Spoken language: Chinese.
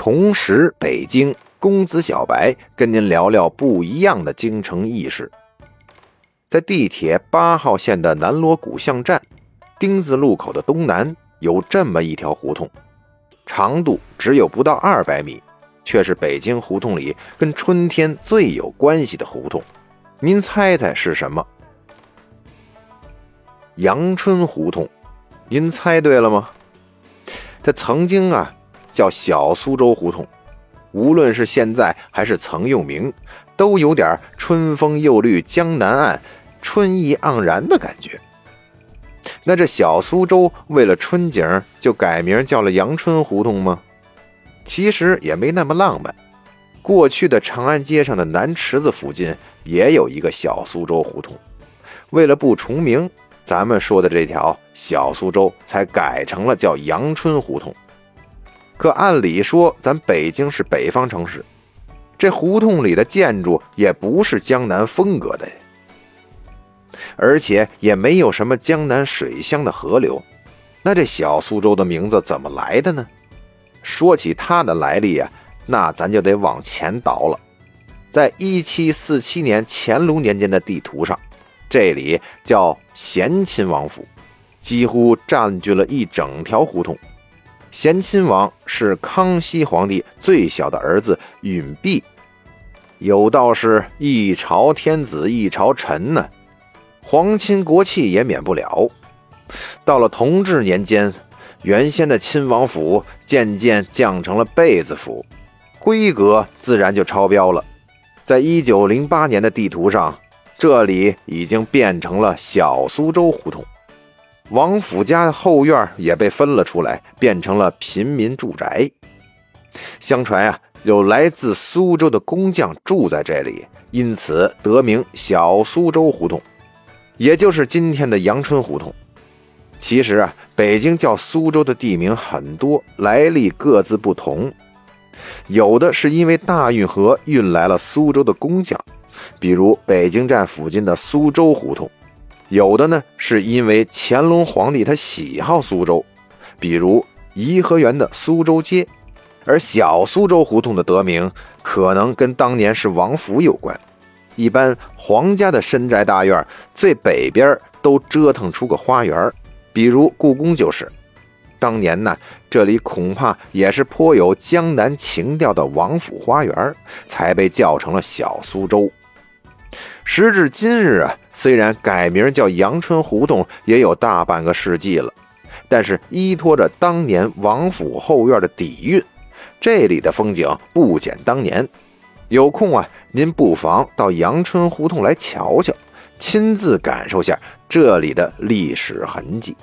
重拾北京公子小白，跟您聊聊不一样的京城轶事。在地铁八号线的南锣鼓巷站丁字路口的东南，有这么一条胡同，长度只有不到二百米，却是北京胡同里跟春天最有关系的胡同。您猜猜是什么？阳春胡同。您猜对了吗？它曾经啊。叫小苏州胡同，无论是现在还是曾用名，都有点春风又绿江南岸，春意盎然的感觉。那这小苏州为了春景就改名叫了阳春胡同吗？其实也没那么浪漫。过去的长安街上的南池子附近也有一个小苏州胡同，为了不重名，咱们说的这条小苏州才改成了叫阳春胡同。可按理说，咱北京是北方城市，这胡同里的建筑也不是江南风格的呀，而且也没有什么江南水乡的河流，那这小苏州的名字怎么来的呢？说起它的来历啊，那咱就得往前倒了。在一七四七年乾隆年间的地图上，这里叫咸亲王府，几乎占据了一整条胡同。咸亲王是康熙皇帝最小的儿子允弼，有道是一朝天子一朝臣呢，皇亲国戚也免不了。到了同治年间，原先的亲王府渐渐降成了贝子府，规格自然就超标了。在一九零八年的地图上，这里已经变成了小苏州胡同。王府家的后院也被分了出来，变成了平民住宅。相传啊，有来自苏州的工匠住在这里，因此得名小苏州胡同，也就是今天的阳春胡同。其实啊，北京叫苏州的地名很多，来历各自不同。有的是因为大运河运来了苏州的工匠，比如北京站附近的苏州胡同。有的呢，是因为乾隆皇帝他喜好苏州，比如颐和园的苏州街，而小苏州胡同的得名可能跟当年是王府有关。一般皇家的深宅大院最北边都折腾出个花园，比如故宫就是。当年呢，这里恐怕也是颇有江南情调的王府花园，才被叫成了小苏州。时至今日啊，虽然改名叫阳春胡同也有大半个世纪了，但是依托着当年王府后院的底蕴，这里的风景不减当年。有空啊，您不妨到阳春胡同来瞧瞧，亲自感受下这里的历史痕迹。